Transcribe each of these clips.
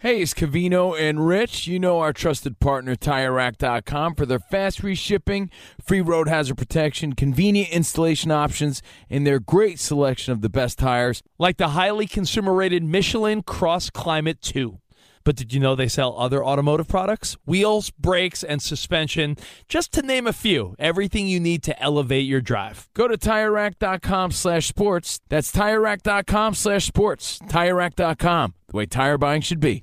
Hey, it's Covino and Rich. You know our trusted partner, TireRack.com, for their fast reshipping, free road hazard protection, convenient installation options, and their great selection of the best tires. Like the highly consumer rated Michelin Cross Climate 2. But did you know they sell other automotive products? Wheels, brakes, and suspension, just to name a few. Everything you need to elevate your drive. Go to TireRack.com slash sports. That's TireRack.com slash sports. TireRack.com, the way tire buying should be.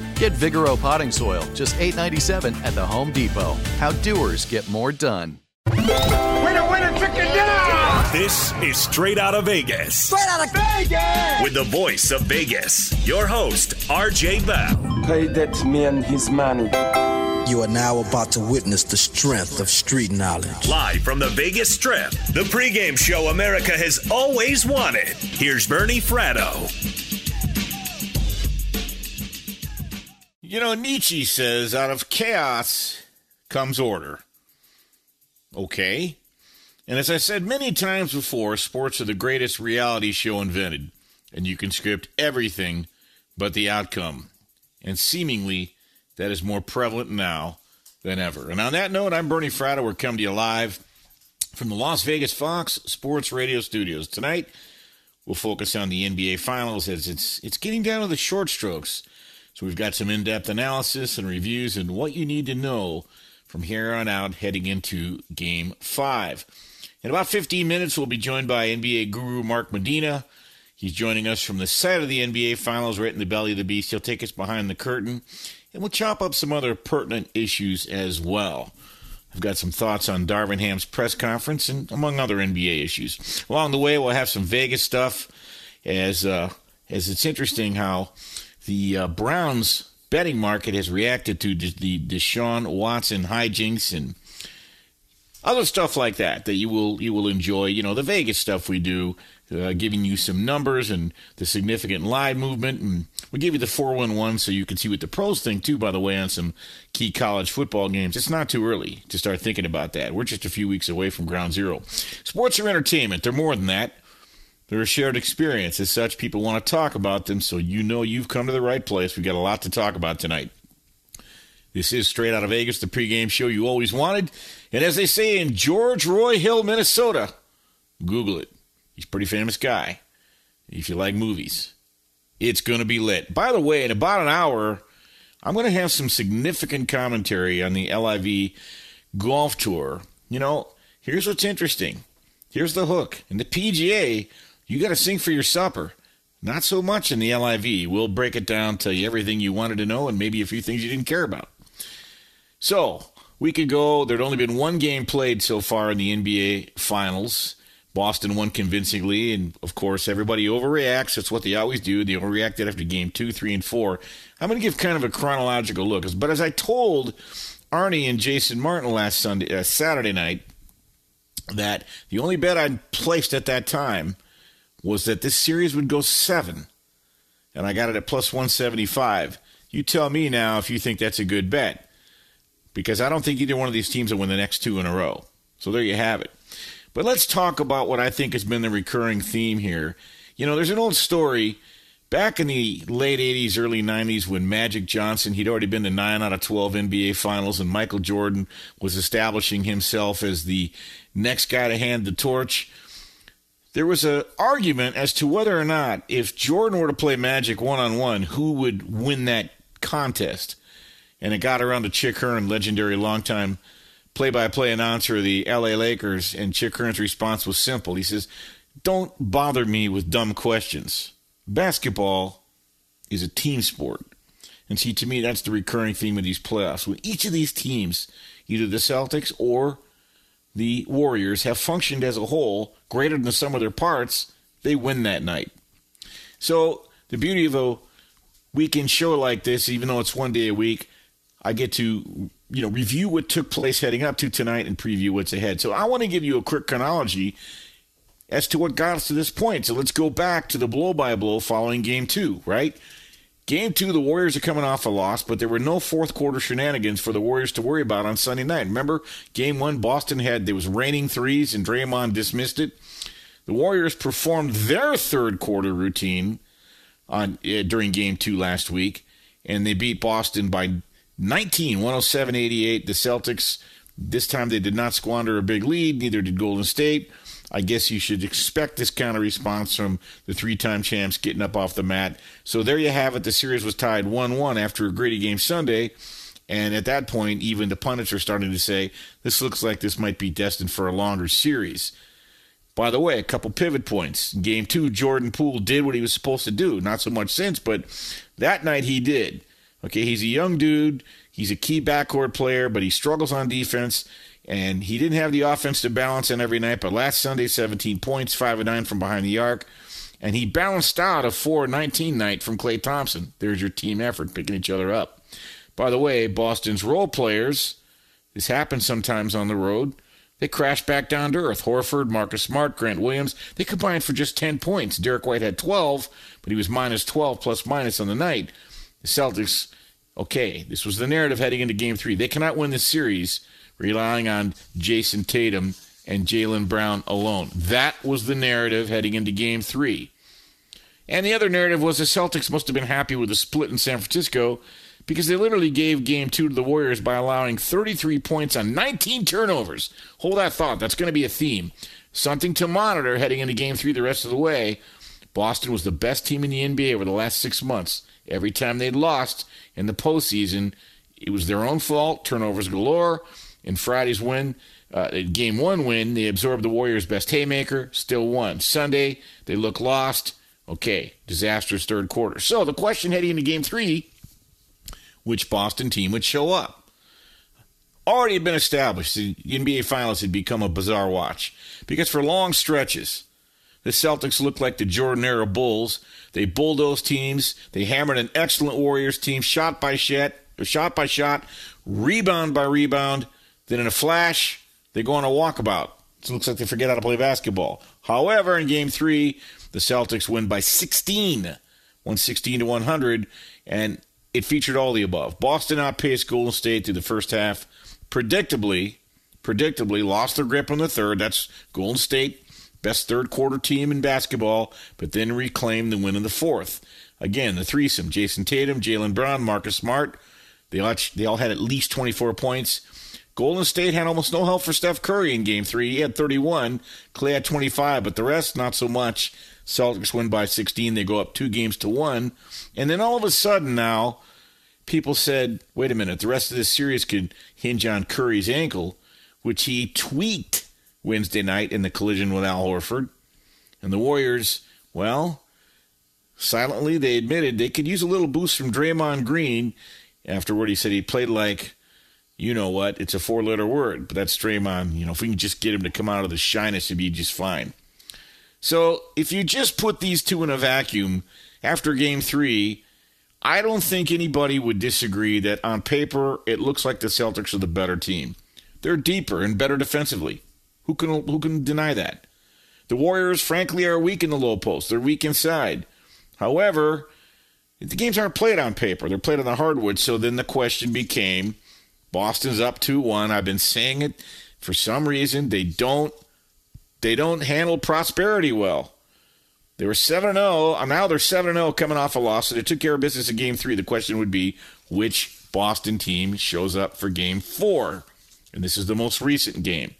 Get Vigoro potting soil, just $8.97 at the Home Depot. How doers get more done. Winner, winner, chicken dinner! This is Straight Out of Vegas. Straight out of Vegas! With the voice of Vegas, your host, RJ Bell. Pay that man his money. You are now about to witness the strength of street knowledge. Live from the Vegas Strip, the pregame show America has always wanted. Here's Bernie Fratto. You know, Nietzsche says, out of chaos comes order. Okay. And as I said many times before, sports are the greatest reality show invented, and you can script everything but the outcome. And seemingly, that is more prevalent now than ever. And on that note, I'm Bernie Fratto. We're coming to you live from the Las Vegas Fox Sports Radio studios. Tonight, we'll focus on the NBA Finals as it's it's getting down to the short strokes. So we've got some in-depth analysis and reviews and what you need to know from here on out heading into Game 5. In about 15 minutes, we'll be joined by NBA guru Mark Medina. He's joining us from the site of the NBA Finals, right in the belly of the beast. He'll take us behind the curtain, and we'll chop up some other pertinent issues as well. I've got some thoughts on Darvin Ham's press conference and among other NBA issues. Along the way, we'll have some Vegas stuff, as uh, as it's interesting how the uh, Browns betting market has reacted to the Deshaun Watson hijinks and other stuff like that that you will you will enjoy. You know the Vegas stuff we do, uh, giving you some numbers and the significant line movement, and we give you the four one one so you can see what the pros think too. By the way, on some key college football games, it's not too early to start thinking about that. We're just a few weeks away from ground zero. Sports are entertainment; they're more than that. They're a shared experience. As such, people want to talk about them, so you know you've come to the right place. We've got a lot to talk about tonight. This is Straight Out of Vegas, the pregame show you always wanted. And as they say in George Roy Hill, Minnesota, Google it. He's a pretty famous guy. If you like movies, it's going to be lit. By the way, in about an hour, I'm going to have some significant commentary on the LIV golf tour. You know, here's what's interesting. Here's the hook. In the PGA, you got to sing for your supper. Not so much in the LIV. We'll break it down, tell you everything you wanted to know, and maybe a few things you didn't care about. So, week ago, there'd only been one game played so far in the NBA Finals. Boston won convincingly, and of course, everybody overreacts. That's what they always do. They overreacted after game two, three, and four. I'm going to give kind of a chronological look. But as I told Arnie and Jason Martin last Sunday, uh, Saturday night, that the only bet I'd placed at that time was that this series would go seven, and I got it at plus 175. You tell me now if you think that's a good bet, because I don't think either one of these teams will win the next two in a row. So there you have it. But let's talk about what I think has been the recurring theme here. You know, there's an old story back in the late 80s, early 90s when Magic Johnson, he'd already been to 9 out of 12 NBA finals, and Michael Jordan was establishing himself as the next guy to hand the torch. There was an argument as to whether or not, if Jordan were to play Magic one on one, who would win that contest. And it got around to Chick Hearn, legendary longtime play by play announcer of the LA Lakers. And Chick Hearn's response was simple. He says, Don't bother me with dumb questions. Basketball is a team sport. And see, to me, that's the recurring theme of these playoffs. When each of these teams, either the Celtics or the Warriors, have functioned as a whole greater than the sum of their parts, they win that night. So the beauty of a weekend show like this, even though it's one day a week, I get to you know review what took place heading up to tonight and preview what's ahead. So I want to give you a quick chronology as to what got us to this point. So let's go back to the blow by blow following game two, right? Game two, the Warriors are coming off a loss, but there were no fourth quarter shenanigans for the Warriors to worry about on Sunday night. Remember, game one, Boston had there was raining threes and Draymond dismissed it. The Warriors performed their third quarter routine on uh, during game two last week, and they beat Boston by 19, 107 88. The Celtics, this time they did not squander a big lead, neither did Golden State. I guess you should expect this kind of response from the three time champs getting up off the mat. So there you have it. The series was tied 1 1 after a gritty game Sunday. And at that point, even the pundits are starting to say, this looks like this might be destined for a longer series. By the way, a couple pivot points. In game two, Jordan Poole did what he was supposed to do. Not so much since, but that night he did. Okay, he's a young dude. He's a key backcourt player, but he struggles on defense. And he didn't have the offense to balance in every night, but last Sunday, 17 points, 5 and 9 from behind the arc. And he balanced out a 4 19 night from Klay Thompson. There's your team effort, picking each other up. By the way, Boston's role players, this happens sometimes on the road, they crashed back down to earth. Horford, Marcus Smart, Grant Williams, they combined for just 10 points. Derrick White had 12, but he was minus 12 plus minus on the night. The Celtics, okay, this was the narrative heading into game three. They cannot win this series relying on Jayson Tatum and Jaylen Brown alone. That was the narrative heading into game three. And the other narrative was the Celtics must have been happy with the split in San Francisco because they literally gave game two to the Warriors by allowing 33 points on 19 turnovers. Hold that thought. That's going to be a theme. Something to monitor heading into game three the rest of the way. Boston was the best team in the NBA over the last six months. Every time they'd lost in the postseason, it was their own fault. Turnovers galore. In Friday's win, uh, game one win, they absorbed the Warriors' best haymaker, still won. Sunday, they look lost. Okay, disastrous third quarter. So the question heading into game three which Boston team would show up? Already had been established. The NBA Finals had become a bizarre watch because for long stretches, the Celtics looked like the Jordan era Bulls. They bulldozed teams. They hammered an excellent Warriors team, shot by shot, shot by shot, rebound by rebound. Then in a flash, they go on a walkabout. It looks like they forget how to play basketball. However, in game three, the Celtics win by 16, 116 to 100, and it featured all the above. Boston outpaced Golden State through the first half. Predictably, predictably lost their grip on the third. That's Golden State, best third quarter team in basketball, but then reclaimed the win in the fourth. Again, the threesome: Jayson Tatum, Jaylen Brown, Marcus Smart. They all, they all had at least 24 points. Golden State had almost no help for Steph Curry in game three. He had 31. Klay had 25, but the rest, not so much. Celtics win by 16. They go up two games to one. And then all of a sudden now, people said, wait a minute, the rest of this series could hinge on Curry's ankle, which he tweaked Wednesday night in the collision with Al Horford. And the Warriors, well, silently they admitted they could use a little boost from Draymond Green. Afterward, he said he played like you know what? It's a four letter word, but that's Draymond. You know, if we can just get him to come out of the shyness, he'd be just fine. So if you just put these two in a vacuum after game three, I don't think anybody would disagree that on paper it looks like the Celtics are the better team. They're deeper and better defensively. Who can who can deny that? The Warriors, frankly, are weak in the low post. They're weak inside. However, the games aren't played on paper. They're played on the hardwood. So then the question became Boston's up 2 1. I've been saying it for some reason they don't they don't handle prosperity well. They were 7 0. Now they're 7 0 coming off a loss. So they took care of business in game three. The question would be which Boston team shows up for game four? And this is the most recent game.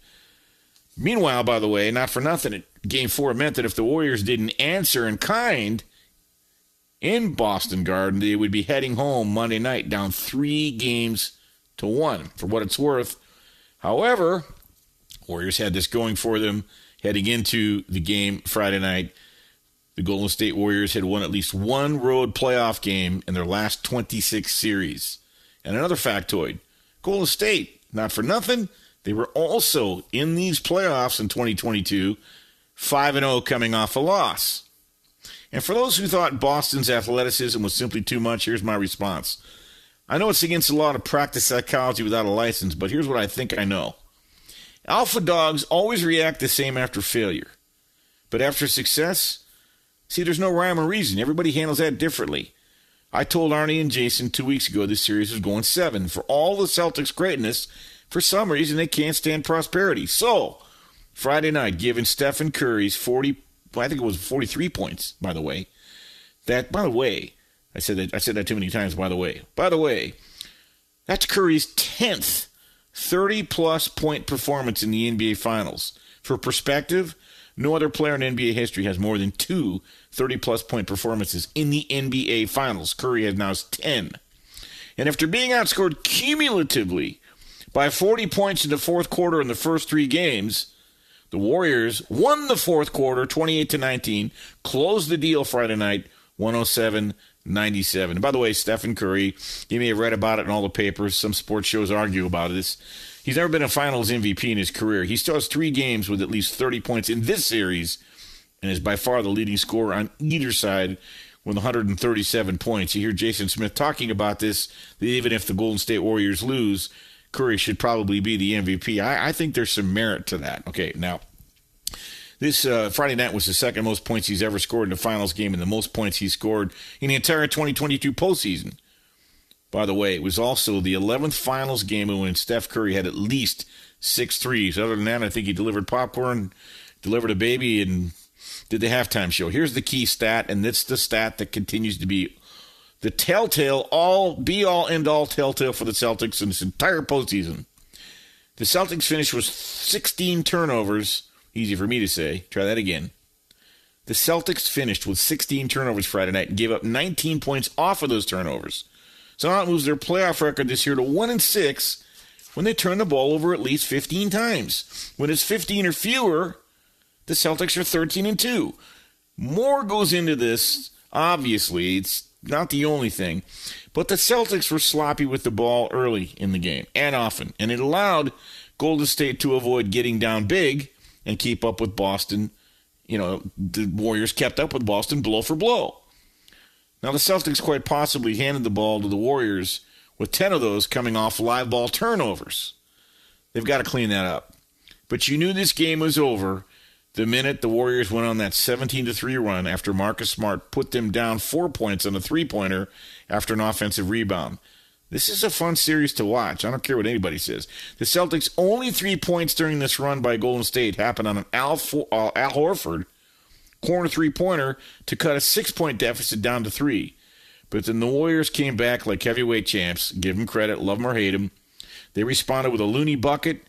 Meanwhile, by the way, not for nothing, game four meant that if the Warriors didn't answer in kind in Boston Garden, they would be heading home Monday night down three games to one. For what it's worth, however, Warriors had this going for them heading into the game Friday night. The Golden State Warriors had won at least one road playoff game in their last 26 series. And another factoid Golden State, not for nothing, they were also in these playoffs in 2022, 5 0 coming off a loss. And for those who thought Boston's athleticism was simply too much, here's my response. I know it's against a lot of practice psychology without a license, but here's what I think I know. Alpha dogs always react the same after failure. But after success, see, there's no rhyme or reason. Everybody handles that differently. I told Arnie and Jason two weeks ago this series was going seven. For all the Celtics' greatness, for some reason they can't stand prosperity. So, Friday night, given Stephen Curry's 40, I think it was 43 points, by the way. That, by the way, I said that I said that too many times. By the way, by the way, that's Curry's tenth 30 plus point performance in the NBA Finals. For perspective, no other player in NBA history has more than two 30 plus point performances in the NBA Finals. Curry has now 10. And after being outscored cumulatively by 40 points in the fourth quarter in the first three games, the Warriors won the fourth quarter 28 to 19, closed the deal Friday night 107 97. And by the way, Stephen Curry, you may have read about it in all the papers. Some sports shows argue about this. He's never been a finals MVP in his career. He has three games with at least 30 points in this series and is by far the leading scorer on either side with 137 points. You hear Jason Smith talking about this, that even if the Golden State Warriors lose, Curry should probably be the MVP. I, I think there's some merit to that. Okay, now this uh, Friday night was the second most points he's ever scored in a finals game and the most points he scored in the entire 2022 postseason. By the way, it was also the 11th finals game when Steph Curry had at least six threes. Other than that, I think he delivered popcorn, delivered a baby, and did the halftime show. Here's the key stat, and it's the stat that continues to be the telltale, all be all end all telltale for the Celtics in this entire postseason. The Celtics finished with 16 turnovers Easy for me to say. Try that again. The Celtics finished with 16 turnovers Friday night and gave up 19 points off of those turnovers. So now it moves their playoff record this year to 1 and 6 when they turn the ball over at least 15 times. When it's 15 or fewer, the Celtics are 13 and 2. More goes into this, obviously. It's not the only thing. But the Celtics were sloppy with the ball early in the game and often, and it allowed Golden State to avoid getting down big and keep up with Boston. You know, the Warriors kept up with Boston blow for blow. Now, the Celtics quite possibly handed the ball to the Warriors with 10 of those coming off live ball turnovers. They've got to clean that up. But you knew this game was over the minute the Warriors went on that 17 to 3 run after Marcus Smart put them down four points on a three pointer after an offensive rebound. This is a fun series to watch. I don't care what anybody says. The Celtics' only three points during this run by Golden State happened on an Al, uh, Al Horford corner three pointer to cut a six point deficit down to three. But then the Warriors came back like heavyweight champs. Give them credit, love them or hate them. They responded with a Looney bucket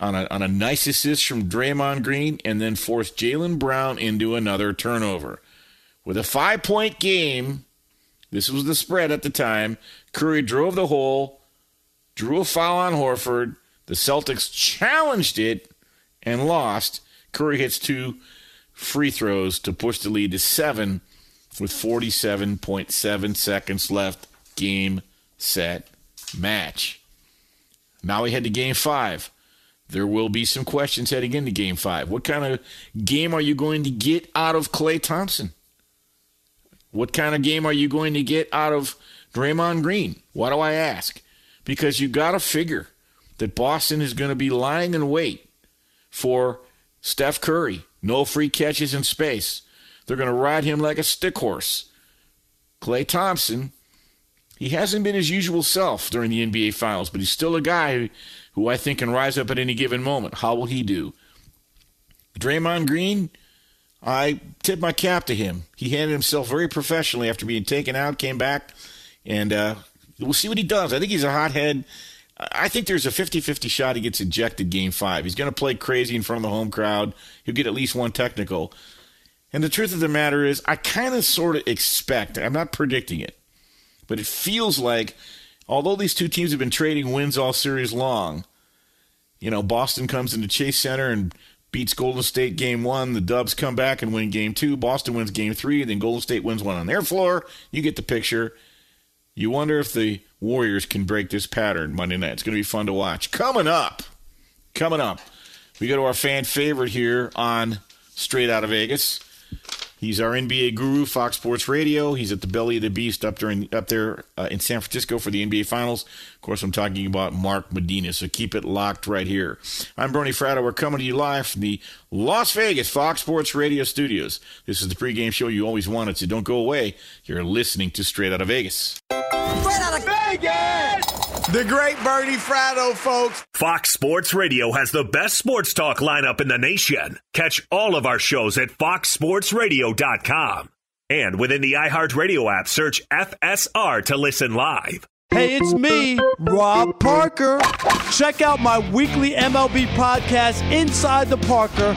on a, on a nice assist from Draymond Green and then forced Jaylen Brown into another turnover. With a five point game, this was the spread at the time. Curry drove the hole, drew a foul on Horford. The Celtics challenged it and lost. Curry hits two free throws to push the lead to seven with 47.7 seconds left. Game, set, match. Now we head to game five. There will be some questions heading into game five. What kind of game are you going to get out of Klay Thompson? What kind of game are you going to get out of Draymond Green? Why do I ask? Because you got to figure that Boston is going to be lying in wait for Steph Curry. No free catches in space. They're going to ride him like a stick horse. Klay Thompson he hasn't been his usual self during the NBA Finals, but he's still a guy who I think can rise up at any given moment. How will he do? Draymond Green, I tip my cap to him. He handled himself very professionally after being taken out, came back, and uh, we'll see what he does. I think he's a hothead. I think there's a 50 50 shot he gets ejected game five. He's going to play crazy in front of the home crowd. He'll get at least one technical. And the truth of the matter is, I kind of sort of expect, I'm not predicting it, but it feels like although these two teams have been trading wins all series long, you know, Boston comes into Chase Center and beats Golden State game one. The Dubs come back and win game two. Boston wins game three. Then Golden State wins one on their floor. You get the picture. You wonder if the Warriors can break this pattern Monday night. It's going to be fun to watch. Coming up, coming up, we go to our fan favorite here on Straight Out of Vegas. He's our NBA guru, Fox Sports Radio. He's at the belly of the beast up during up there uh, in San Francisco for the NBA Finals. Of course, I'm talking about Mark Medina. So keep it locked right here. I'm Bernie Fratto. We're coming to you live from the Las Vegas Fox Sports Radio studios. This is the pregame show you always wanted. So don't go away. You're listening to Straight Out of Vegas. Straight out of Vegas! The great Bernie Fratto, folks. Fox Sports Radio has the best sports talk lineup in the nation. Catch all of our shows at foxsportsradio.com. And within the iHeartRadio app, search FSR to listen live. Hey, it's me, Rob Parker. Check out my weekly MLB podcast, Inside the Parker,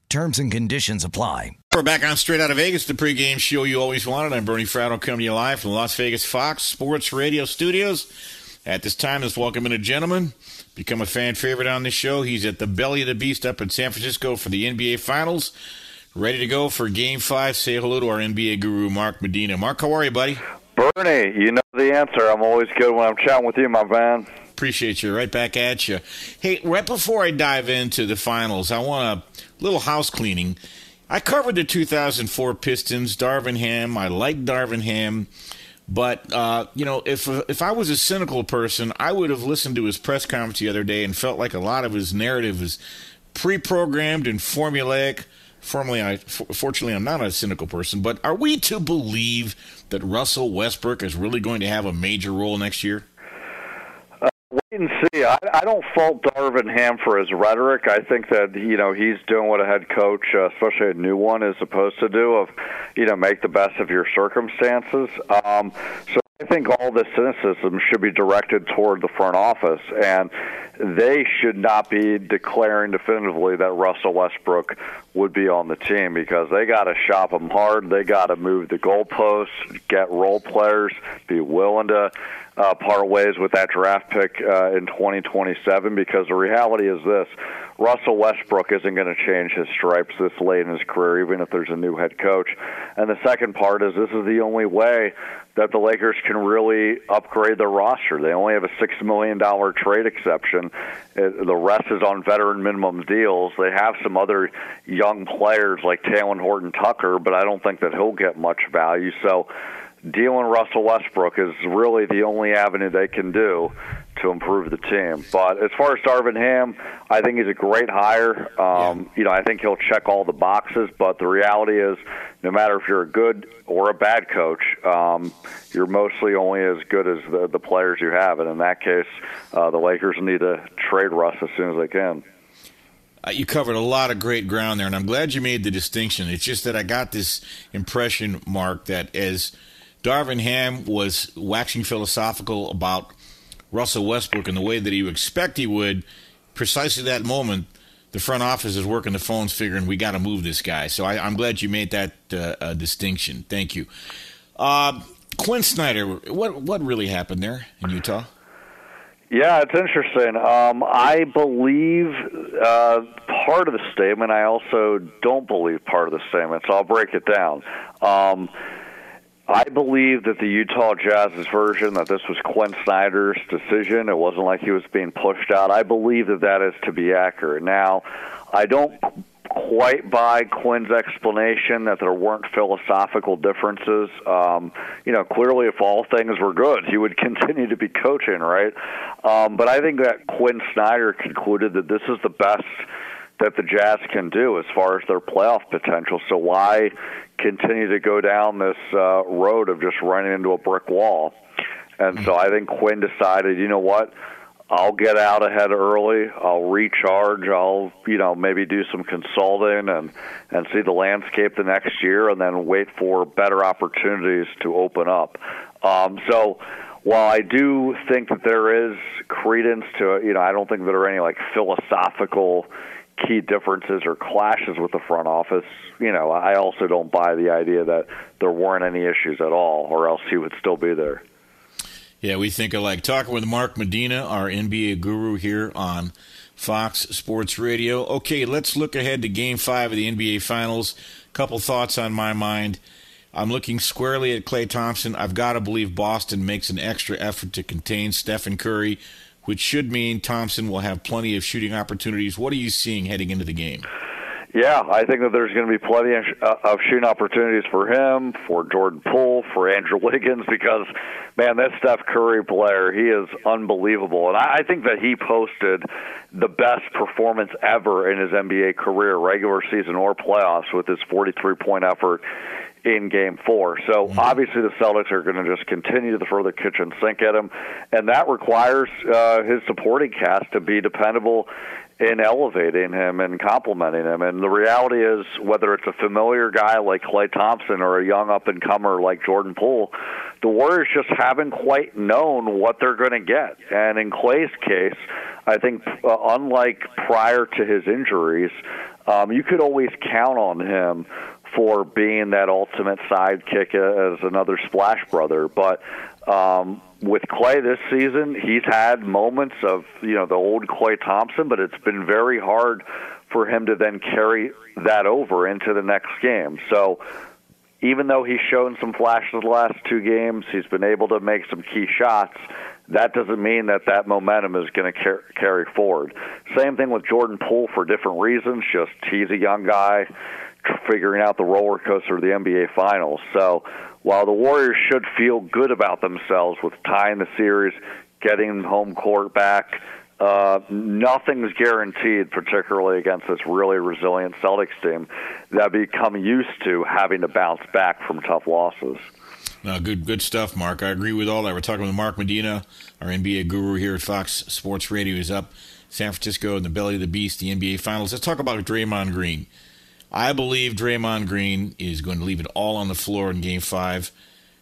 Terms and conditions apply. We're back on Straight Out of Vegas, the pregame show you always wanted. I'm Bernie Fratto coming to you live from the Las Vegas Fox Sports Radio studios. At this time, let's welcome in a gentleman, become a fan favorite on this show. He's at the belly of the beast up in San Francisco for the NBA Finals. Ready to go for Game 5. Say hello to our NBA guru, Mark Medina. Mark, how are you, buddy? Bernie, you know the answer. I'm always good when I'm chatting with you, my man. Appreciate you. Right back at you. Hey, right before I dive into the finals, I want a little house cleaning. I covered the 2004 Pistons, Darvin Ham. I like Darvin Ham. But uh, you know, if if I was a cynical person, I would have listened to his press conference the other day and felt like a lot of his narrative is pre-programmed and formulaic. Formerly, I fortunately I'm not a cynical person, but are we to believe that Russell Westbrook is really going to have a major role next year? And see. I, I don't fault Darvin Ham for his rhetoric. I think that you know he's doing what a head coach, uh, especially a new one, is supposed to do of you know make the best of your circumstances. Um, so I think all this cynicism should be directed toward the front office, and they should not be declaring definitively that Russell Westbrook would be on the team because they got to shop him hard. They got to move the goalposts, get role players, be willing to uh, part ways with that draft pick uh, in 2027 because the reality is this Russell Westbrook isn't going to change his stripes this late in his career, even if there's a new head coach. And the second part is this is the only way that the Lakers can really upgrade their roster. They only have a $6 million trade exception. The rest is on veteran minimum deals. They have some other young players like Talen Horton Tucker, but I don't think that he'll get much value. So, dealing Russell Westbrook is really the only avenue they can do to improve the team. But as far as Darvin Ham, I think he's a great hire. Um, yeah. You know, I think he'll check all the boxes. But the reality is, no matter if you're a good or a bad coach, um, you're mostly only as good as the, the players you have. And in that case, uh, the Lakers need to trade Russ as soon as they can. Uh, you covered a lot of great ground there, and I'm glad you made the distinction. It's just that I got this impression, Mark, that as – Darvin Ham was waxing philosophical about Russell Westbrook in the way that you expect he would. Precisely that moment, the front office is working the phones, figuring we got to move this guy. So I, am glad you made that uh, uh, distinction. Thank you. Uh, Quin Snyder, what what really happened there in Utah? Yeah, it's interesting. Um, I believe uh, part of the statement. I also don't believe part of the statement, so I'll break it down. Um, I believe that the Utah Jazz's version that this was Quin Snyder's decision. It wasn't like he was being pushed out. I believe that that is to be accurate. Now, I don't quite buy Quin's explanation that there weren't philosophical differences. Um, you know, clearly, if all things were good, he would continue to be coaching, right? Um, but I think that Quin Snyder concluded that this is the best that the Jazz can do as far as their playoff potential. So why continue to go down this uh, road of just running into a brick wall? And so I think Quin decided, you know what? I'll get out ahead early. I'll recharge. I'll, you know, maybe do some consulting and and see the landscape the next year, and then wait for better opportunities to open up. Um, so, while I do think that there is credence to, you know, I don't think there are any like philosophical key differences or clashes with the front office. You know, I also don't buy the idea that there weren't any issues at all, or else he would still be there. Yeah, we think alike. Talking with Mark Medina, our NBA guru here on Fox Sports Radio. Okay, let's look ahead to Game Five of the NBA Finals. Couple thoughts on my mind. I'm looking squarely at Klay Thompson. I've got to believe Boston makes an extra effort to contain Stephen Curry, which should mean Thompson will have plenty of shooting opportunities. What are you seeing heading into the game? Yeah, I think that there's going to be plenty of, uh, of shooting opportunities for him, for Jordan Poole, for Andrew Wiggins, because man, that Steph Curry player, he is unbelievable, and I, I think that he posted the best performance ever in his NBA career, regular season or playoffs, with his 43 point effort in game four. So mm-hmm. obviously the Celtics are going to just continue to throw the kitchen sink at him, and that requires uh, his supporting cast to be dependable in elevating him and complimenting him. And the reality is, whether it's a familiar guy like Klay Thompson or a young up and comer like Jordan Poole, the Warriors just haven't quite known what they're going to get. And in Klay's case, I think, uh, unlike prior to his injuries, um, you could always count on him for being that ultimate sidekick as another splash brother. But um, with Klay this season, he's had moments of you know the old Klay Thompson, but it's been very hard for him to then carry that over into the next game. So even though he's shown some flashes the last two games, he's been able to make some key shots. That doesn't mean that that momentum is going to car- carry forward. Same thing with Jordan Poole for different reasons. Just he's a young guy figuring out the roller coaster of the NBA Finals. So while the Warriors should feel good about themselves with tying the series, getting home court back, uh, nothing's guaranteed, particularly against this really resilient Celtics team that become used to having to bounce back from tough losses. No, good, good stuff, Mark. I agree with all that. We're talking with Mark Medina, our NBA guru here at Fox Sports Radio. He's up San Francisco in the belly of the beast, the NBA Finals. Let's talk about Draymond Green. I believe Draymond Green is going to leave it all on the floor in Game Five.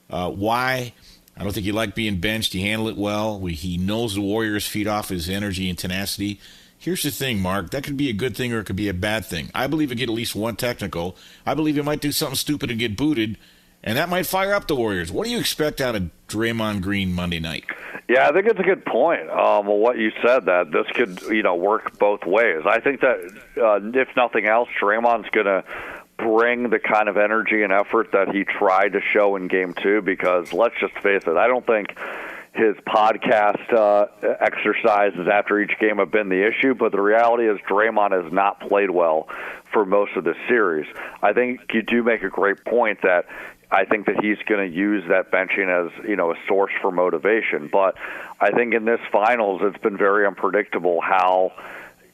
Uh, why? I don't think he liked being benched. He handled it well. We, he knows the Warriors feed off his energy and tenacity. Here's the thing, Mark. That could be a good thing or it could be a bad thing. I believe he get at least one technical. I believe he might do something stupid and get booted, and that might fire up the Warriors. What do you expect out of Draymond Green Monday night? Yeah, I think it's a good point. Um, well, what you said that this could you know work both ways. I think that uh, if nothing else, Draymond's going to bring the kind of energy and effort that he tried to show in Game Two. Because let's just face it, I don't think his podcast uh, exercises after each game have been the issue, but the reality is Draymond has not played well for most of the series. I think you do make a great point that I think that he's going to use that benching as you know a source for motivation. But I think in this finals, it's been very unpredictable how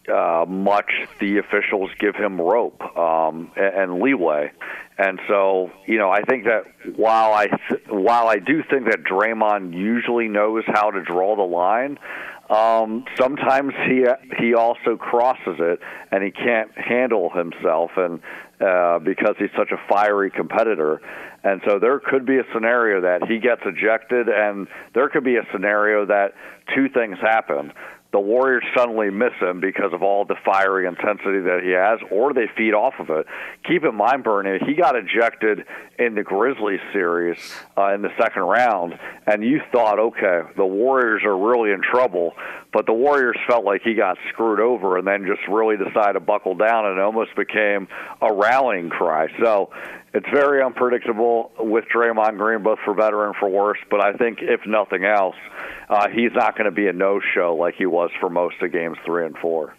uh, much the officials give him rope um, and, and leeway. And so, you know, I think that while I th- while I do think that Draymond usually knows how to draw the line, um, sometimes he he also crosses it and he can't handle himself and uh, because he's such a fiery competitor. And so there could be a scenario that he gets ejected, and there could be a scenario that two things happen the Warriors suddenly miss him because of all the fiery intensity that he has, or they feed off of it. Keep in mind, Bernie, he got ejected in the Grizzlies series uh, in the second round, and you thought, okay, the Warriors are really in trouble, but the Warriors felt like he got screwed over and then just really decided to buckle down, and it almost became a rallying cry. So it's very unpredictable with Draymond Green, both for better and for worse. But I think if nothing else, uh, he's not going to be a no-show like he was for most of games three and four.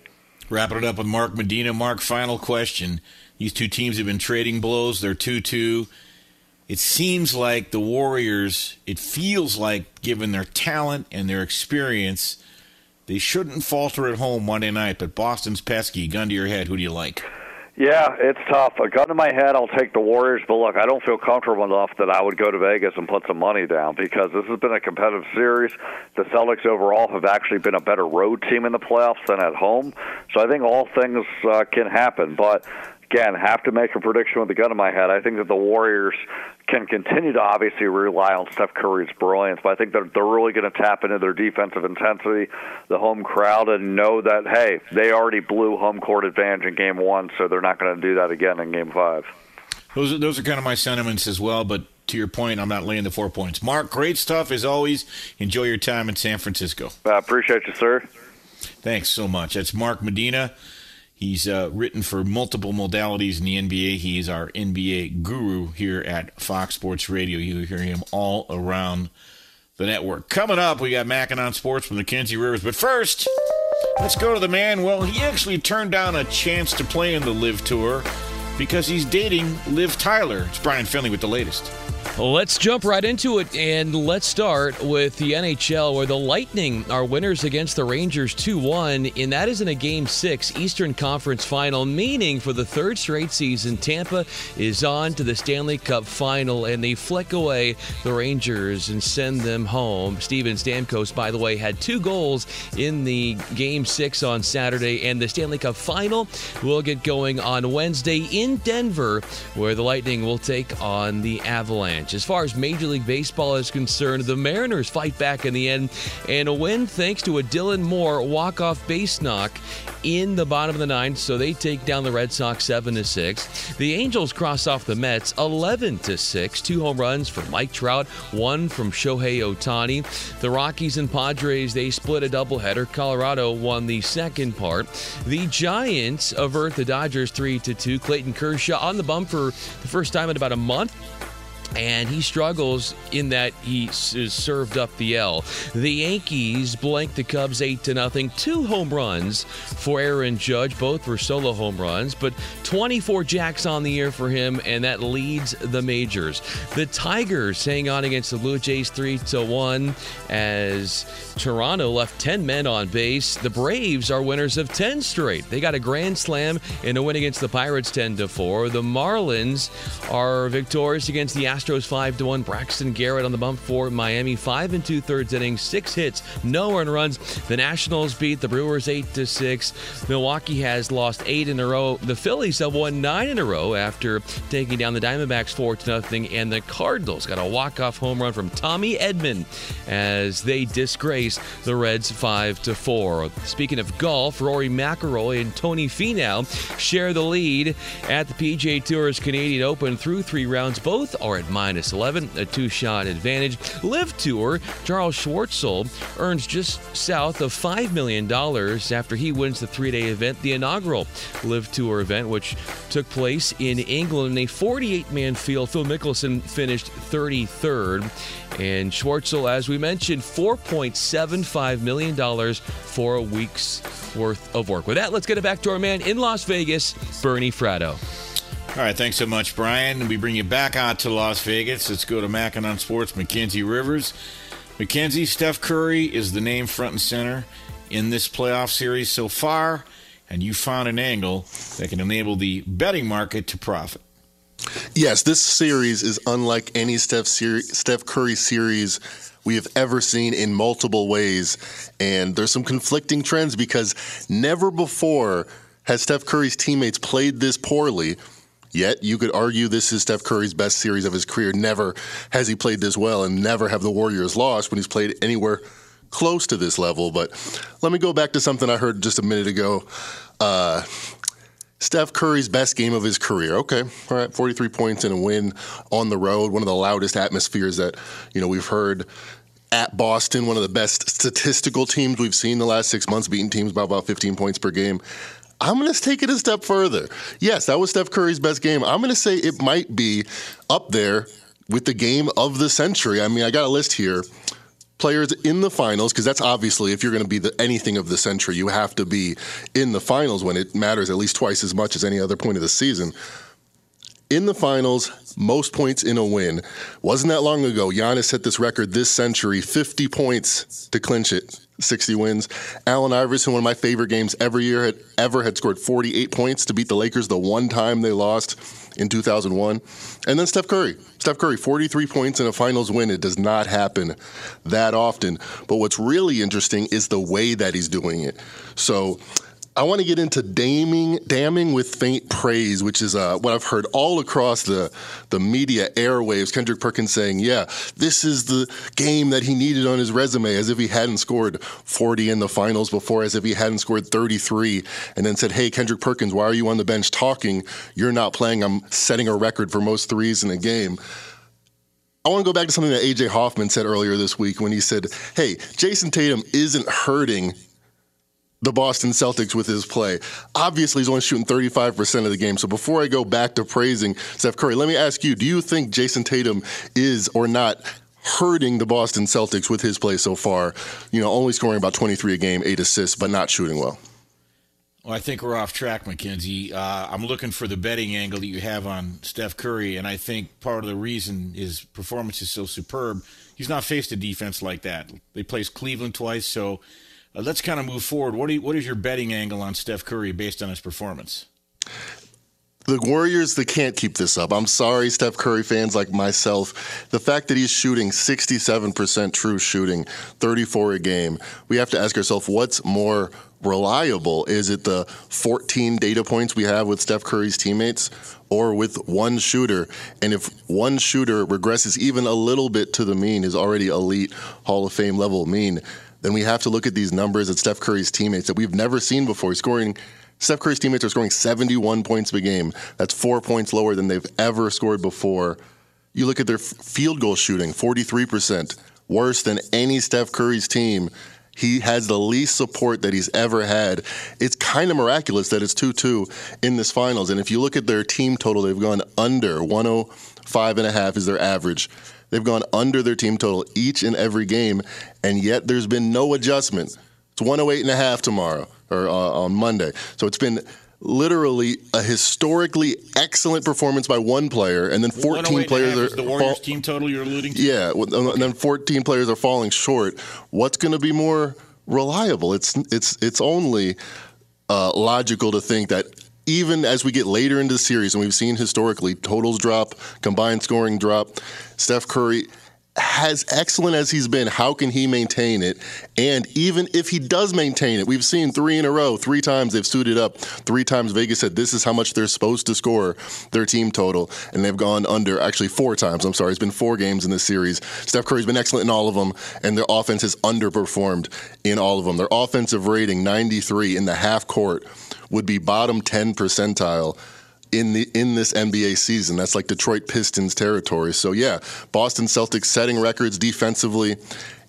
Wrapping it up with Mark Medina. Mark, final question. These two teams have been trading blows. They're 2 2. It seems like the Warriors, it feels like, given their talent and their experience, they shouldn't falter at home Monday night. But Boston's pesky. Gun to your head. Who do you like? Yeah, it's tough. A gun to my head, I'll take the Warriors, but look, I don't feel comfortable enough that I would go to Vegas and put some money down because this has been a competitive series. The Celtics overall have actually been a better road team in the playoffs than at home, so I think all things uh, can happen. But again, have to make a prediction with the gun in my head. I think that the Warriors can continue to obviously rely on Steph Curry's brilliance, but I think that they're really going to tap into their defensive intensity, the home crowd, and know that hey, they already blew home court advantage in Game One, so they're not going to do that again in Game Five. Those are, those are kind of my sentiments as well, but to your point, I'm not laying the four points. Mark, great stuff as always. Enjoy your time in San Francisco. I appreciate you, sir. Thanks so much. That's Mark Medina. He's uh, written for multiple modalities in the NBA. He's our NBA guru here at Fox Sports Radio. You hear him all around the network. Coming up, we got Mackin on Sports with Mackenzie Rivers. But first, let's go to the man. Well, he actually turned down a chance to play in the LIV Tour because he's dating Liv Tyler. It's Brian Finley with the latest. Let's jump right into it and let's start with the NHL where the Lightning are winners against the Rangers 2 1, and that is in a Game 6 Eastern Conference final, meaning for the third straight season, Tampa is on to the Stanley Cup final and they flick away the Rangers and send them home. Steven Stamkos, by the way, had two goals in the Game 6 on Saturday, and the Stanley Cup final will get going on Wednesday in Denver where the Lightning will take on the Avalanche. As far as Major League Baseball is concerned, the Mariners fight back in the end and a win thanks to a Dylan Moore walk-off base knock in the bottom of the ninth, so they take down the Red Sox seven to six. The Angels cross off the Mets eleven to six. Two home runs from Mike Trout, one from Shohei Ohtani. The Rockies and Padres they split a doubleheader. Colorado won the second part. The Giants avert the Dodgers three to two. Clayton Kershaw on the bump for the first time in about a month and he struggles in that he served up the L. The Yankees blank the Cubs 8 to nothing. Two home runs for Aaron Judge. Both were solo home runs, but 24 jacks on the year for him, and that leads the majors. The Tigers hang on against the Blue Jays 3 to 1 as Toronto left 10 men on base. The Braves are winners of 10 straight. They got a grand slam in a win against the Pirates 10 to 4. The Marlins are victorious against the Astros 5 to 1. Braxton Garrett on the bump for Miami, 5 and 2 thirds innings, 6 hits, no earned runs. The Nationals beat the Brewers 8 to 6. Milwaukee has lost 8 in a row. The Phillies have won 9 in a row after taking down the Diamondbacks 4 to nothing and the Cardinals got a walk-off home run from Tommy Edman as they disgrace the Reds 5 to 4. Speaking of golf, Rory McIlroy and Tony Finau share the lead at the PGA Tour's Canadian Open through 3 rounds. Both are at minus 11, a two shot advantage. LIV Tour, Charles Schwartzel earns just south of $5 million after he wins the three day event, the inaugural LIV Tour event, which took place in England in a 48 man field. Phil Mickelson finished 33rd. And Schwartzel, as we mentioned, $4.75 million for a week's worth of work. With that, let's get it back to our man in Las Vegas, Bernie Fratto. All right, thanks so much, Brian. We bring you back out to Las Vegas. Let's go to Mackin on Sports, Mackenzie Rivers. Mackenzie, Steph Curry is the name front and center in this playoff series so far, and you found an angle that can enable the betting market to profit. Yes, this series is unlike any Steph, Steph Curry series we have ever seen in multiple ways. And there's some conflicting trends because never before has Steph Curry's teammates played this poorly Yet you could argue this is Steph Curry's best series of his career. Never has he played this well, and never have the Warriors lost when he's played anywhere close to this level. But let me go back to something I heard just a minute ago. Uh, Steph Curry's best game of his career. Okay, all right, 43 points and a win on the road. One of the loudest atmospheres that you know we've heard at Boston. One of the best statistical teams we've seen the last six months, beating teams by about 15 points per game. I'm going to take it a step further. Yes, that was Steph Curry's best game. I'm going to say it might be up there with the game of the century. I mean, I got a list here. Players in the finals, because that's obviously if you're going to be the, anything of the century, you have to be in the finals when it matters at least twice as much as any other point of the season. In the finals, most points in a win. Wasn't that long ago? Giannis set this record this century, 50 points to clinch it 60 wins. Allen Iverson, one of my favorite games every year, had ever had scored 48 points to beat the Lakers the one time they lost in 2001. And then Steph Curry. Steph Curry, 43 points in a finals win. It does not happen that often. But what's really interesting is the way that he's doing it. So I want to get into damning, damning with faint praise, which is uh, what I've heard all across the the media airwaves. Kendrick Perkins saying, "Yeah, this is the game that he needed on his resume," as if he hadn't scored 40 in the finals before, as if he hadn't scored 33, and then said, "Hey, Kendrick Perkins, why are you on the bench talking? You're not playing. I'm setting a record for most threes in a game." I want to go back to something that AJ Hoffman said earlier this week when he said, Hey, Jayson Tatum isn't hurting the Boston Celtics with his play. Obviously, he's only shooting 35% of the game. So before I go back to praising Steph Curry, let me ask you do you think Jayson Tatum is or not hurting the Boston Celtics with his play so far? You know, only scoring about 23 a game, eight assists, but not shooting well. Well, I think we're off track, Mackenzie. Uh, I'm looking for the betting angle that you have on Steph Curry, and I think part of the reason his performance is so superb, he's not faced a defense like that. They placed Cleveland twice, so uh, let's kind of move forward. What, you, what is your betting angle on Steph Curry based on his performance? the Warriors, they can't keep this up. I'm sorry, Steph Curry fans like myself. The fact that he's shooting 67% true shooting, 34 a game, we have to ask ourselves what's more reliable? Is it the 14 data points we have with Steph Curry's teammates or with one shooter? And if one shooter regresses even a little bit to the mean, is already elite Hall of Fame level mean, then we have to look at these numbers at Steph Curry's teammates that we've never seen before. Scoring Steph Curry's teammates are scoring 71 points a game. That's four points lower than they've ever scored before. You look at their field goal shooting, 43%, worse than any Steph Curry's team. He has the least support that he's ever had. It's kind of miraculous that it's 2 2 in this finals. And if you look at their team total, they've gone under 105 and a half is their average. They've gone under their team total each and every game, and yet there's been no adjustment. It's 108 and a half tomorrow or uh, on Monday. So it's been literally a historically excellent performance by one player, and then 14 players are the Warriors fall- team total you're alluding to. Yeah, and then 14 players are falling short. What's going to be more reliable? It's it's it's only uh, logical to think that. Even as we get later into the series, and we've seen historically totals drop, combined scoring drop, Steph Curry as excellent as he's been, how can he maintain it? And even if he does maintain it, we've seen three in a row, three times they've suited up, three times Vegas said this is how much they're supposed to score their team total, and they've gone under actually four times. I'm sorry, it's been four games in this series. Steph Curry's been excellent in all of them, and their offense has underperformed in all of them. Their offensive rating, 93 in the half court, would be bottom 10 percentile in the in this NBA season. That's like Detroit Pistons territory. So yeah, Boston Celtics setting records defensively.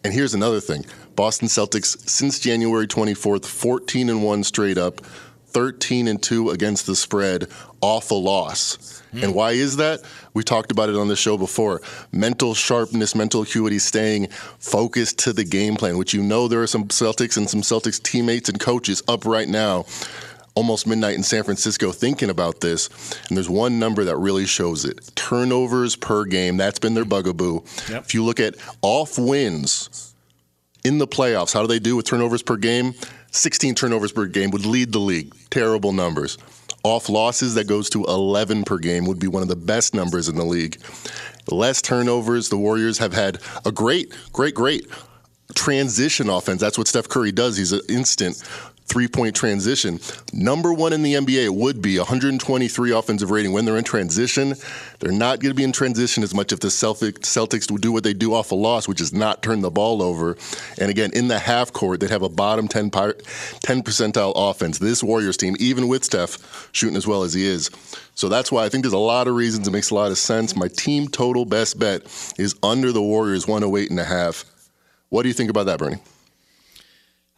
And here's another thing. Boston Celtics since January 24th, 14 and 1 straight up, 13 and 2 against the spread off a loss. Mm. And why is that? We talked about it on the show before. Mental sharpness, mental acuity, staying focused to the game plan, which you know there are some Celtics and some Celtics teammates and coaches up right now almost midnight in San Francisco thinking about this, and there's one number that really shows it turnovers per game. That's been their bugaboo. Yep. If you look at off wins in the playoffs, how do they do with turnovers per game? 16 turnovers per game would lead the league. Terrible numbers. Off losses, that goes to 11 per game, would be one of the best numbers in the league. Less turnovers. The Warriors have had a great, great, great transition offense. That's what Steph Curry does. He's an instant three point transition. Number one in the NBA would be 123 offensive rating. When they're in transition, they're not going to be in transition as much if the Celtics will do what they do off a loss, which is not turn the ball over. And again, in the half court, they'd have a bottom 10, 10 percentile offense. This Warriors team, even with Steph shooting as well as he is. So that's why I think there's a lot of reasons. It makes a lot of sense. My team total best bet is under the Warriors 108 and a half. What do you think about that, Bernie?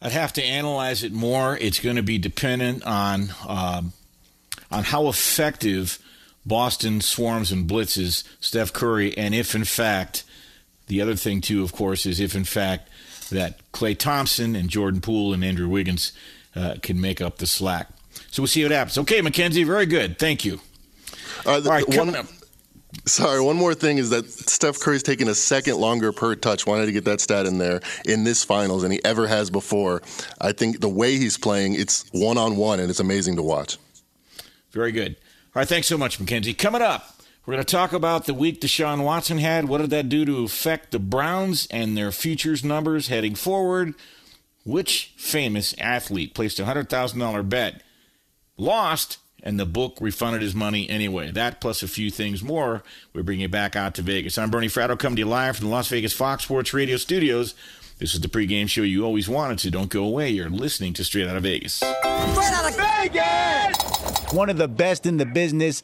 I'd have to analyze it more. It's going to be dependent on um, on how effective Boston swarms and blitzes Steph Curry, and if in fact, the other thing too, of course, is if in fact that Klay Thompson and Jordan Poole and Andrew Wiggins uh, can make up the slack. So we'll see what happens. Okay, Mackenzie, very good. Thank you. Uh, the, All right, coming one, up. Sorry, one more thing is that Steph Curry's taking a second longer per touch. Wanted to get that stat in there in this finals than he ever has before. I think the way he's playing, it's one on one, and it's amazing to watch. Very good. All right, thanks so much, Mackenzie. Coming up, we're going to talk about the week Deshaun Watson had. What did that do to affect the Browns and their futures numbers heading forward? Which famous athlete placed a $100,000 bet, lost, and the book refunded his money anyway. That plus a few things more, we bring you back out to Vegas. I'm Bernie Fratto, coming to you live from the Las Vegas Fox Sports Radio studios. This is the pregame show you always wanted to. Don't go away. You're listening to Straight Out of Vegas. Straight Out of Vegas! One of the best in the business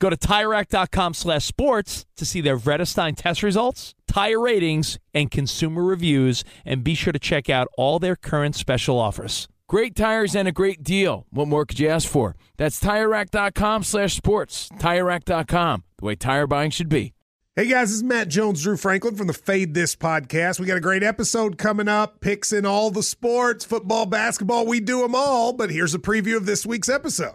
Go to TireRack.com slash sports to see their Vredestein test results, tire ratings, and consumer reviews, and be sure to check out all their current special offers. Great tires and a great deal. What more could you ask for? That's TireRack.com slash sports. TireRack.com, the way tire buying should be. Hey guys, this is Matt Jones, Drew Franklin from the Fade This podcast. We got a great episode coming up, picks in all the sports, football, basketball, we do them all. But here's a preview of this week's episode.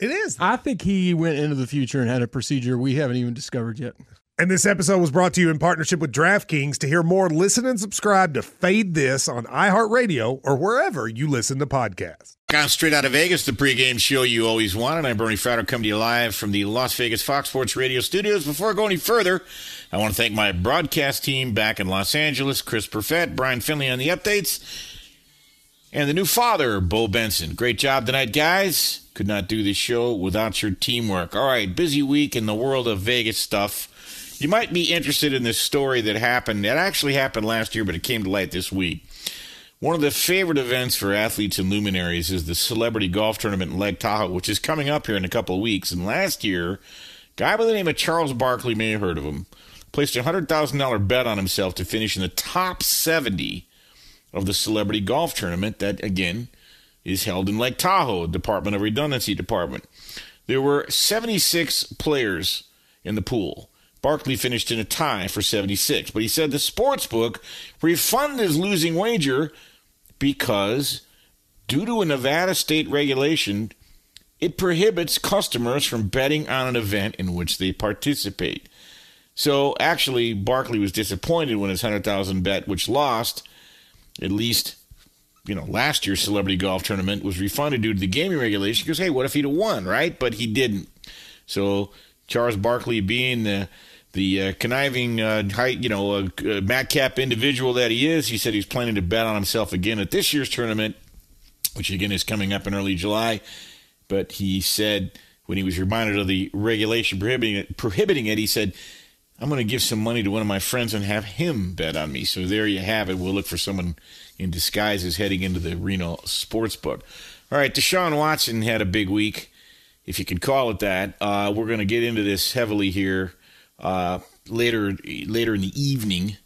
It is. I think he went into the future and had a procedure we haven't even discovered yet. And this episode was brought to you in partnership with DraftKings. To hear more, listen and subscribe to Fade This on iHeartRadio or wherever you listen to podcasts. Gone straight out of Vegas, the pregame show you always wanted. I'm Bernie Fratto, coming to you live from the Las Vegas Fox Sports Radio studios. Before I go any further, I want to thank my broadcast team back in Los Angeles, Chris Perfett, Brian Finley on the updates, and the new father, Bo Benson. Great job tonight, guys. Could not do this show without your teamwork. All right, busy week in the world of Vegas stuff. You might be interested in this story that happened. It actually happened last year, but it came to light this week. One of the favorite events for athletes and luminaries is the Celebrity Golf Tournament in Lake Tahoe, which is coming up here in a couple of weeks. And last year, guy by the name of Charles Barkley, may have heard of him, placed a $100,000 bet on himself to finish in the top 70 of the Celebrity Golf Tournament that, again, is held in Lake Tahoe, Department of Redundancy Department. There were 76 players in the pool. Barkley finished in a tie for 76, but he said the sports book refunded his losing wager because, due to a Nevada state regulation, it prohibits customers from betting on an event in which they participate. So actually, Barkley was disappointed when his 100,000 bet, which lost, at least you know, last year's celebrity golf tournament was refunded due to the gaming regulation. Because hey, what if he'd have won, right? But he didn't. So Charles Barkley, being the the uh, conniving, uh, height, you know, uh, madcap individual that he is, he said he's planning to bet on himself again at this year's tournament, which again is coming up in early July. But he said when he was reminded of the regulation prohibiting it, prohibiting it, he said, "I'm going to give some money to one of my friends and have him bet on me." So there you have it. We'll look for someone in disguise is heading into the Reno sports book. All right, Deshaun Watson had a big week, if you could call it that. Uh, we're going to get into this heavily here uh, later later in the evening.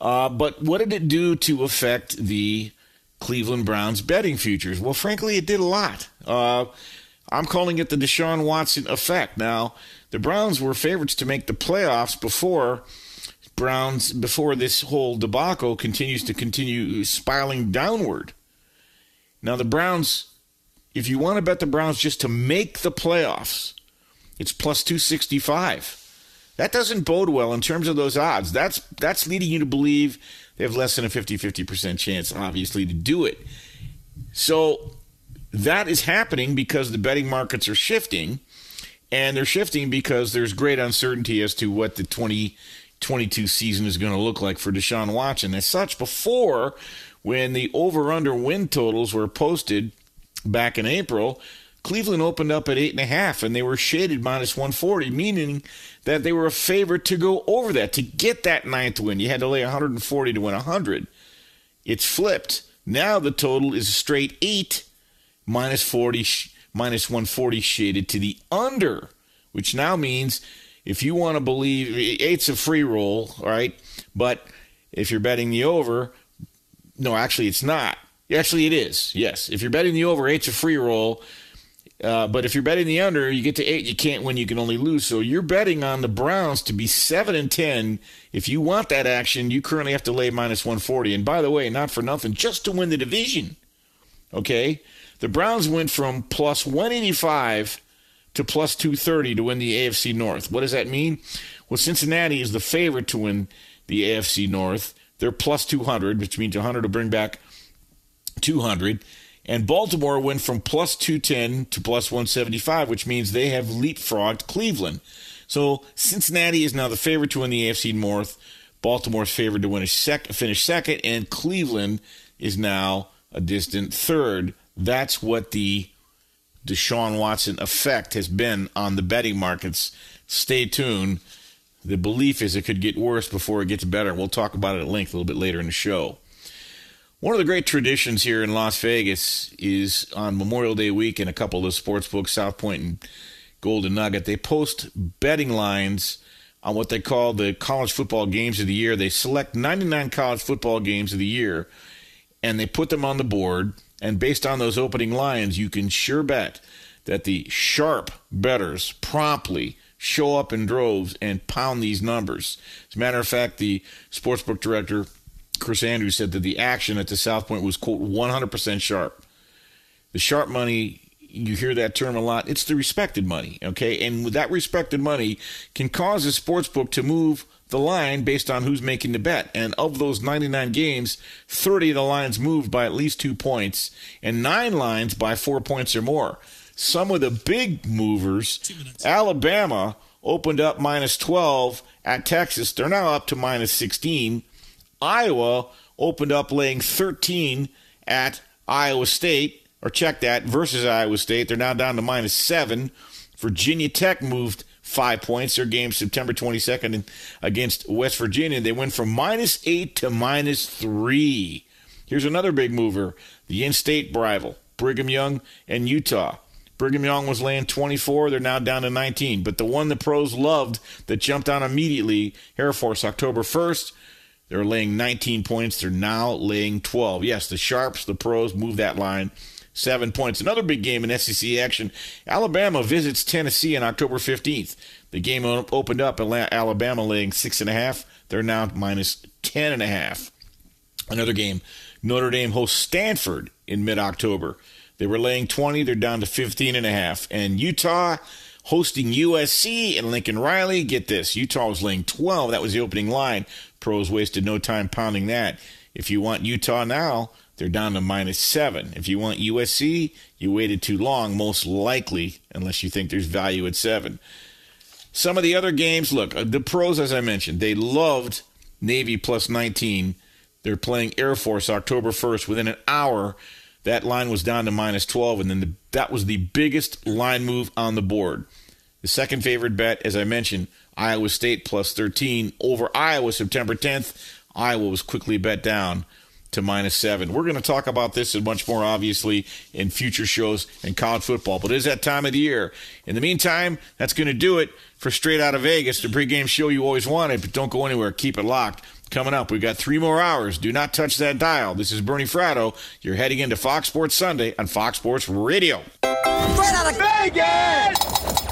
Uh, but what did it do to affect the Cleveland Browns betting futures? Well, frankly, it did a lot. Uh, I'm calling it the Deshaun Watson effect. Now, the Browns were favorites to make the playoffs before Browns before this whole debacle continues to continue spiraling downward. Now, the Browns, if you want to bet the Browns just to make the playoffs, it's plus 265. That doesn't bode well in terms of those odds. That's that's leading you to believe they have less than a 50-50% chance, obviously, to do it. So that is happening because the betting markets are shifting, and they're shifting because there's great uncertainty as to what the 2022 season is going to look like for Deshaun Watson. As such, before when the over/under win totals were posted back in April, Cleveland opened up at eight and a half, and they were shaded minus 140, meaning that they were a favorite to go over that to get that ninth win. You had to lay 140 to win 100. It's flipped. Now the total is straight eight minus 40 minus 140 shaded to the under, which now means if you want to believe eight's a free roll, right, but if you're betting the over, no, actually it's not. Actually, it is. Yes, if you're betting the over, eight's a free roll. Uh, but if you're betting the under, you get to eight, you can't win, you can only lose. So you're betting on the Browns to be seven and ten. If you want that action, you currently have to lay minus 140. And by the way, not for nothing, just to win the division. Okay, the Browns went from plus 185 to plus 230 to win the AFC North. What does that mean? Well, Cincinnati is the favorite to win the AFC North. They're plus 200, which means 100 will bring back 200. And Baltimore went from plus 210 to plus 175, which means they have leapfrogged Cleveland. So Cincinnati is now the favorite to win the AFC North. Baltimore's favored to win a sec- finish second, and Cleveland is now a distant third. That's what the Deshaun Watson effect has been on the betting markets. Stay tuned. The belief is it could get worse before it gets better. We'll talk about it at length a little bit later in the show. One of the great traditions here in Las Vegas is on Memorial Day weekend, a couple of the sports books, South Point and Golden Nugget, they post betting lines on what they call the college football games of the year. They select 99 college football games of the year and they put them on the board. And based on those opening lines, you can sure bet that the sharp betters promptly show up in droves and pound these numbers. As a matter of fact, the sportsbook director Chris Andrews said that the action at the South Point was, quote, 100% sharp. The sharp money, you hear that term a lot, it's the respected money, okay? And with that respected money can cause a sports book to move the line based on who's making the bet. And of those 99 games, 30 of the lines moved by at least two points, and nine lines by four points or more. Some of the big movers, Alabama opened up minus 12 at Texas. They're now up to minus 16. Iowa opened up laying 13 at Iowa State, or check that, versus Iowa State. They're now down to minus seven. Virginia Tech moved five points. Their game September 22nd against West Virginia. They went from minus eight to minus three. Here's another big mover the in state rival, Brigham Young and Utah. Brigham Young was laying 24. They're now down to 19. But the one the pros loved that jumped on immediately, Air Force, October 1st, they're laying 19 points. They're now laying 12. Yes, the Sharps, the pros, move that line. Seven points. Another big game in SEC action. Alabama visits Tennessee on October 15th. The game opened up Alabama laying six and a half. They're now minus ten and a half. Another game. Notre Dame hosts Stanford in mid-October. They were laying 20. They're down to 15 and a half. And Utah hosting USC and Lincoln Riley. Get this. Utah was laying 12. That was the opening line. Pros wasted no time pounding that. If you want Utah now, they're down to minus seven. If you want USC, you waited too long, most likely, unless you think there's value at seven. Some of the other games, look, uh, the pros, as I mentioned, they loved Navy plus 19. They're playing Air Force October 1st. Within an hour, that line was down to minus 12, and then the, that was the biggest line move on the board. The second favorite bet, as I mentioned, Iowa State plus 13 over Iowa September 10th. Iowa was quickly bet down to minus seven. We're going to talk about this and much more, obviously, in future shows in college football. But it is that time of the year. In the meantime, that's going to do it for Straight Out of Vegas, the pregame show you always wanted. But don't go anywhere. Keep it locked. Coming up, we've got three more hours. Do not touch that dial. This is Bernie Fratto. You're heading into Fox Sports Sunday on Fox Sports Radio. Straight out of Vegas!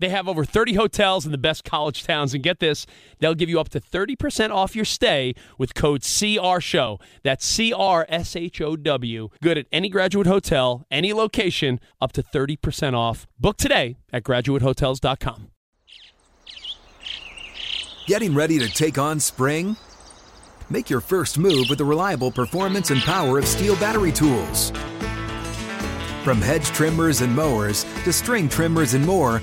They have over 30 hotels in the best college towns. And get this, they'll give you up to 30% off your stay with code CRSHOW. That's C R S H O W. Good at any graduate hotel, any location, up to 30% off. Book today at graduatehotels.com. Getting ready to take on spring? Make your first move with the reliable performance and power of STIHL battery tools. From hedge trimmers and mowers to string trimmers and more,